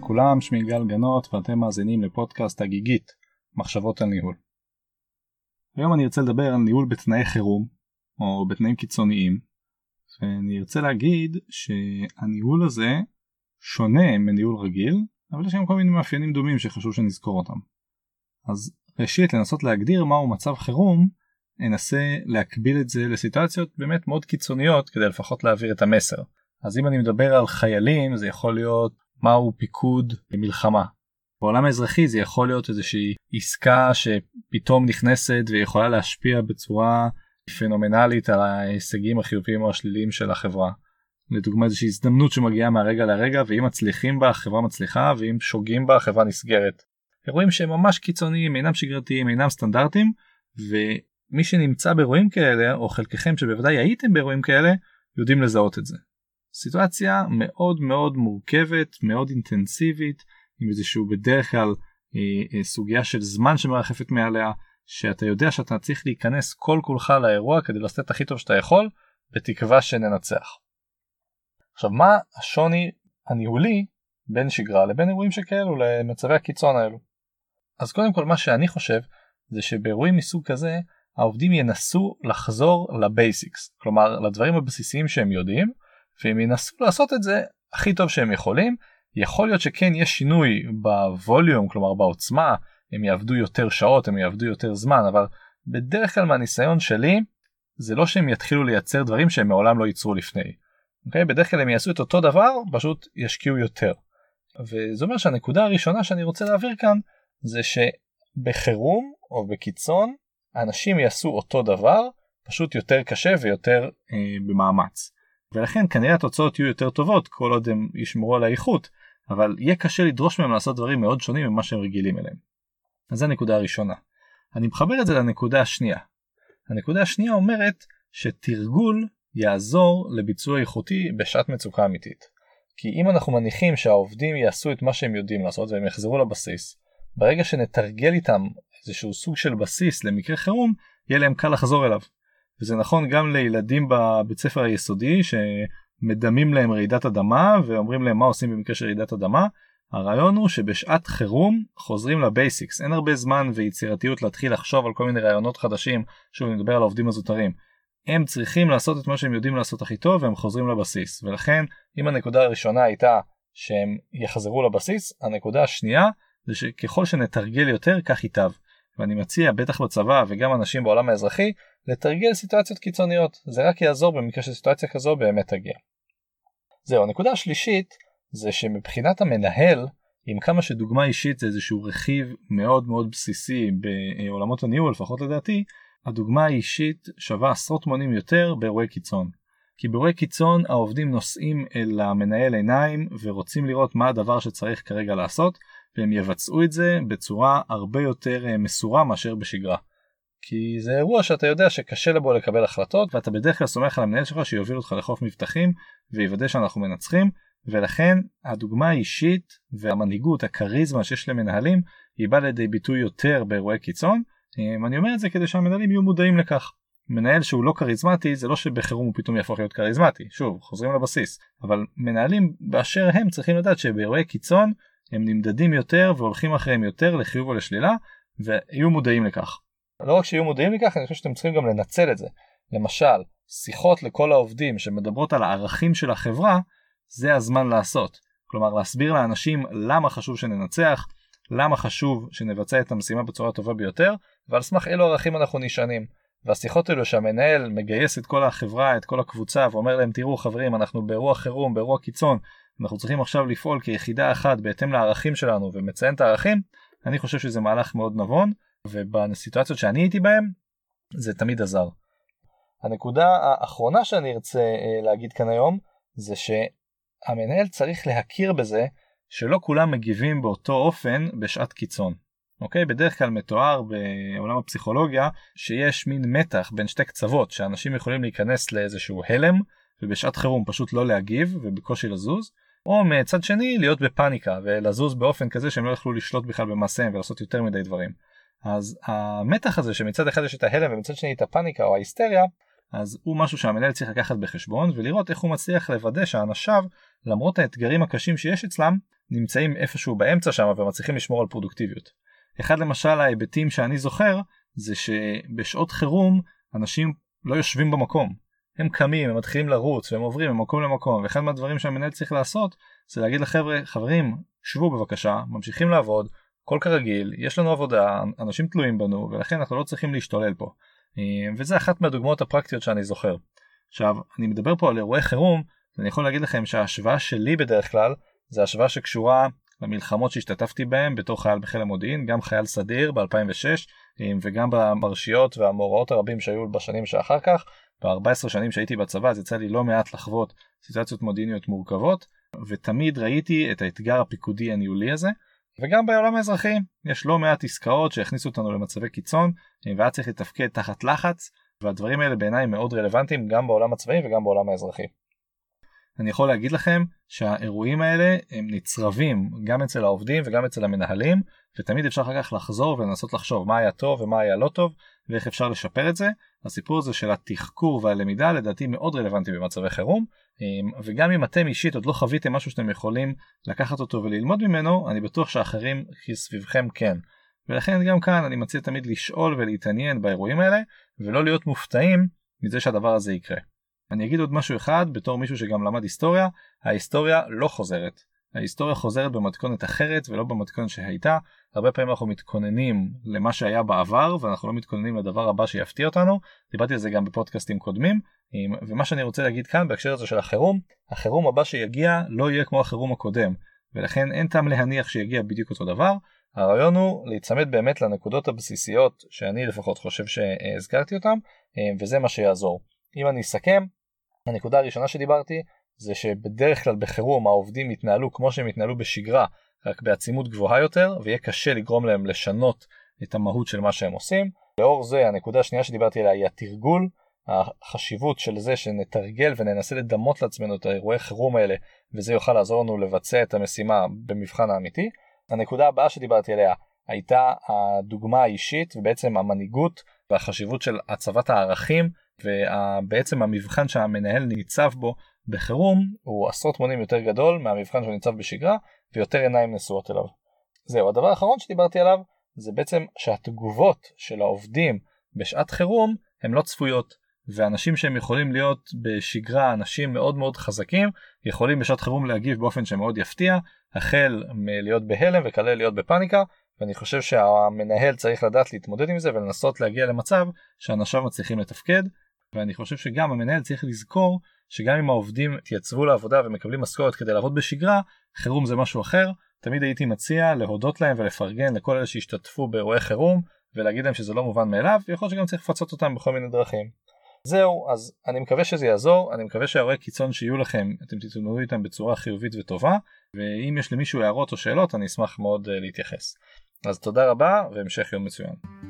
לכולם, שמי גל גנות ואתם מאזינים לפודקאסט הגיגית, מחשבות על ניהול. היום אני ארצה לדבר על ניהול בתנאי חירום, או בתנאים קיצוניים, ואני ארצה להגיד שהניהול הזה שונה מניהול רגיל, אבל יש גם כל מיני מאפיינים דומים שחשוב שנזכור אותם. אז ראשית לנסות להגדיר מהו מצב חירום, אנסה להקביל את זה לסיטואציות באמת מאוד קיצוניות כדי לפחות להעביר את המסר. אז אם אני מדבר על חיילים זה יכול להיות מהו פיקוד במלחמה. בעולם האזרחי זה יכול להיות איזושהי עסקה שפתאום נכנסת ויכולה להשפיע בצורה פנומנלית על ההישגים החיוביים או השליליים של החברה. לדוגמה איזושהי הזדמנות שמגיעה מהרגע לרגע ואם מצליחים בה החברה מצליחה ואם שוגים בה החברה נסגרת. אירועים שהם ממש קיצוניים אינם שגרתיים אינם סטנדרטיים ומי שנמצא באירועים כאלה או חלקכם שבוודאי הייתם באירועים כאלה יודעים לזהות את זה. סיטואציה מאוד מאוד מורכבת מאוד אינטנסיבית עם איזשהו בדרך כלל אה, אה, סוגיה של זמן שמרחפת מעליה שאתה יודע שאתה צריך להיכנס כל כולך לאירוע כדי לעשות את הכי טוב שאתה יכול בתקווה שננצח. עכשיו מה השוני הניהולי בין שגרה לבין אירועים שכאלו למצבי הקיצון האלו. אז קודם כל מה שאני חושב זה שבאירועים מסוג כזה העובדים ינסו לחזור לבייסיקס כלומר לדברים הבסיסיים שהם יודעים והם ינסו לעשות את זה הכי טוב שהם יכולים יכול להיות שכן יש שינוי בווליום כלומר בעוצמה הם יעבדו יותר שעות הם יעבדו יותר זמן אבל בדרך כלל מהניסיון שלי זה לא שהם יתחילו לייצר דברים שהם מעולם לא ייצרו לפני. אוקיי? בדרך כלל הם יעשו את אותו דבר פשוט ישקיעו יותר. וזה אומר שהנקודה הראשונה שאני רוצה להעביר כאן זה שבחירום או בקיצון אנשים יעשו אותו דבר פשוט יותר קשה ויותר אה, במאמץ. ולכן כנראה התוצאות יהיו יותר טובות כל עוד הם ישמרו על האיכות אבל יהיה קשה לדרוש מהם לעשות דברים מאוד שונים ממה שהם רגילים אליהם. אז זו הנקודה הראשונה. אני מחבר את זה לנקודה השנייה. הנקודה השנייה אומרת שתרגול יעזור לביצוע איכותי בשעת מצוקה אמיתית. כי אם אנחנו מניחים שהעובדים יעשו את מה שהם יודעים לעשות והם יחזרו לבסיס, ברגע שנתרגל איתם איזשהו סוג של בסיס למקרה חירום, יהיה להם קל לחזור אליו. וזה נכון גם לילדים בבית ספר היסודי שמדמים להם רעידת אדמה ואומרים להם מה עושים במקרה של רעידת אדמה. הרעיון הוא שבשעת חירום חוזרים לבייסיקס אין הרבה זמן ויצירתיות להתחיל לחשוב על כל מיני רעיונות חדשים שוב נדבר על העובדים הזוטרים. הם צריכים לעשות את מה שהם יודעים לעשות הכי טוב והם חוזרים לבסיס ולכן אם הנקודה הראשונה הייתה שהם יחזרו לבסיס הנקודה השנייה זה שככל שנתרגל יותר כך ייטב. ואני מציע בטח בצבא וגם אנשים בעולם האזרחי לתרגל סיטואציות קיצוניות זה רק יעזור במקרה שסיטואציה כזו באמת תגיע. זהו הנקודה השלישית זה שמבחינת המנהל עם כמה שדוגמה אישית זה איזשהו רכיב מאוד מאוד בסיסי בעולמות הניהול לפחות לדעתי הדוגמה האישית שווה עשרות מונים יותר באירועי קיצון. כי באירועי קיצון העובדים נושאים אל המנהל עיניים ורוצים לראות מה הדבר שצריך כרגע לעשות והם יבצעו את זה בצורה הרבה יותר אה, מסורה מאשר בשגרה. כי זה אירוע שאתה יודע שקשה לבוא לקבל החלטות ואתה בדרך כלל סומך על המנהל שלך שיוביל אותך לחוף מבטחים ויוודא שאנחנו מנצחים ולכן הדוגמה האישית והמנהיגות הכריזמה שיש למנהלים היא באה לידי ביטוי יותר באירועי קיצון. אני אומר את זה כדי שהמנהלים יהיו מודעים לכך. מנהל שהוא לא כריזמטי זה לא שבחירום הוא פתאום יהפוך להיות כריזמטי שוב חוזרים לבסיס אבל מנהלים באשר הם צריכים לדעת שבאירועי קיצון הם נמדדים יותר והולכים אחריהם יותר לחיוב או לשלילה ויהיו מודעים לכך. לא רק שיהיו מודעים לכך אני חושב שאתם צריכים גם לנצל את זה. למשל שיחות לכל העובדים שמדברות על הערכים של החברה זה הזמן לעשות. כלומר להסביר לאנשים למה חשוב שננצח, למה חשוב שנבצע את המשימה בצורה הטובה ביותר ועל סמך אילו ערכים אנחנו נשענים. והשיחות האלו שהמנהל מגייס את כל החברה את כל הקבוצה ואומר להם תראו חברים אנחנו באירוע חירום באירוע קיצון אנחנו צריכים עכשיו לפעול כיחידה אחת בהתאם לערכים שלנו ומציין את הערכים אני חושב שזה מהלך מאוד נבון ובסיטואציות שאני הייתי בהם זה תמיד עזר. הנקודה האחרונה שאני ארצה אה, להגיד כאן היום זה שהמנהל צריך להכיר בזה שלא כולם מגיבים באותו אופן בשעת קיצון. אוקיי? בדרך כלל מתואר בעולם הפסיכולוגיה שיש מין מתח בין שתי קצוות שאנשים יכולים להיכנס לאיזשהו הלם ובשעת חירום פשוט לא להגיב ובקושי לזוז או מצד שני להיות בפאניקה ולזוז באופן כזה שהם לא יכלו לשלוט בכלל במעשיהם ולעשות יותר מדי דברים. אז המתח הזה שמצד אחד יש את ההלם ומצד שני את הפאניקה או ההיסטריה אז הוא משהו שהמנהל צריך לקחת בחשבון ולראות איך הוא מצליח לוודא שאנשיו למרות האתגרים הקשים שיש אצלם נמצאים איפשהו באמצע שם ומצליחים לשמור על פרודוקטיביות. אחד למשל ההיבטים שאני זוכר זה שבשעות חירום אנשים לא יושבים במקום. הם קמים, הם מתחילים לרוץ והם עוברים ממקום למקום ואחד מהדברים שהמנהל צריך לעשות זה להגיד לחבר'ה חברים שבו בבקשה ממשיכים לעבוד הכל כרגיל יש לנו עבודה אנשים תלויים בנו ולכן אנחנו לא צריכים להשתולל פה. אה, וזה אחת מהדוגמאות הפרקטיות שאני זוכר. עכשיו אני מדבר פה על אירועי חירום אני יכול להגיד לכם שההשוואה שלי בדרך כלל זה השוואה שקשורה למלחמות שהשתתפתי בהם בתור חייל בחיל המודיעין גם חייל סדיר ב-2006 אה, וגם במרשיות והמאורעות הרבים שהיו בשנים שאחר כך ב-14 שנים שהייתי בצבא אז יצא לי לא מעט לחוות סיטואציות מודיעיניות מורכבות ותמיד ראיתי את האתגר הפיקודי הניהולי הזה וגם בעולם האזרחי יש לא מעט עסקאות שהכניסו אותנו למצבי קיצון והיה צריך לתפקד תחת לחץ והדברים האלה בעיניי מאוד רלוונטיים גם בעולם הצבאי וגם בעולם האזרחי. אני יכול להגיד לכם שהאירועים האלה הם נצרבים גם אצל העובדים וגם אצל המנהלים ותמיד אפשר אחר כך לחזור ולנסות לחשוב מה היה טוב ומה היה לא טוב ואיך אפשר לשפר את זה. הסיפור הזה של התחקור והלמידה לדעתי מאוד רלוונטי במצבי חירום אמ, וגם אם אתם אישית עוד לא חוויתם משהו שאתם יכולים לקחת אותו וללמוד ממנו אני בטוח שאחרים סביבכם כן. ולכן גם כאן אני מציע תמיד לשאול ולהתעניין באירועים האלה ולא להיות מופתעים מזה שהדבר הזה יקרה. אני אגיד עוד משהו אחד בתור מישהו שגם למד היסטוריה ההיסטוריה לא חוזרת ההיסטוריה חוזרת במתכונת אחרת ולא במתכונת שהייתה. הרבה פעמים אנחנו מתכוננים למה שהיה בעבר ואנחנו לא מתכוננים לדבר הבא שיפתיע אותנו. דיברתי על זה גם בפודקאסטים קודמים. ומה שאני רוצה להגיד כאן בהקשר הזה של החירום החירום הבא שיגיע לא יהיה כמו החירום הקודם. ולכן אין טעם להניח שיגיע בדיוק אותו דבר. הרעיון הוא להיצמד באמת לנקודות הבסיסיות שאני לפחות חושב שהזכרתי אותם וזה מה שיעזור. אם אני אסכם הנקודה הראשונה שדיברתי זה שבדרך כלל בחירום העובדים יתנהלו כמו שהם יתנהלו בשגרה רק בעצימות גבוהה יותר ויהיה קשה לגרום להם לשנות את המהות של מה שהם עושים. לאור זה הנקודה השנייה שדיברתי עליה היא התרגול, החשיבות של זה שנתרגל וננסה לדמות לעצמנו את האירועי חירום האלה וזה יוכל לעזור לנו לבצע את המשימה במבחן האמיתי. הנקודה הבאה שדיברתי עליה הייתה הדוגמה האישית ובעצם המנהיגות והחשיבות של הצבת הערכים ובעצם המבחן שהמנהל ניצב בו בחירום הוא עשרות מונים יותר גדול מהמבחן שהוא ניצב בשגרה ויותר עיניים נשואות אליו. זהו, הדבר האחרון שדיברתי עליו זה בעצם שהתגובות של העובדים בשעת חירום הן לא צפויות ואנשים שהם יכולים להיות בשגרה אנשים מאוד מאוד חזקים יכולים בשעת חירום להגיב באופן שמאוד יפתיע החל מלהיות בהלם וכלה להיות בפאניקה ואני חושב שהמנהל צריך לדעת להתמודד עם זה ולנסות להגיע למצב שאנשיו מצליחים לתפקד ואני חושב שגם המנהל צריך לזכור שגם אם העובדים התייצבו לעבודה ומקבלים משכורת כדי לעבוד בשגרה, חירום זה משהו אחר. תמיד הייתי מציע להודות להם ולפרגן לכל אלה שהשתתפו באירועי חירום ולהגיד להם שזה לא מובן מאליו, ויכול להיות שגם צריך לפצות אותם בכל מיני דרכים. זהו, אז אני מקווה שזה יעזור, אני מקווה שהאירועי קיצון שיהיו לכם, אתם תתמודדו איתם בצורה חיובית וטובה, ואם יש למישהו הערות או שאלות אני אשמח מאוד uh, להתייחס. אז תודה רבה והמשך יום מצוין.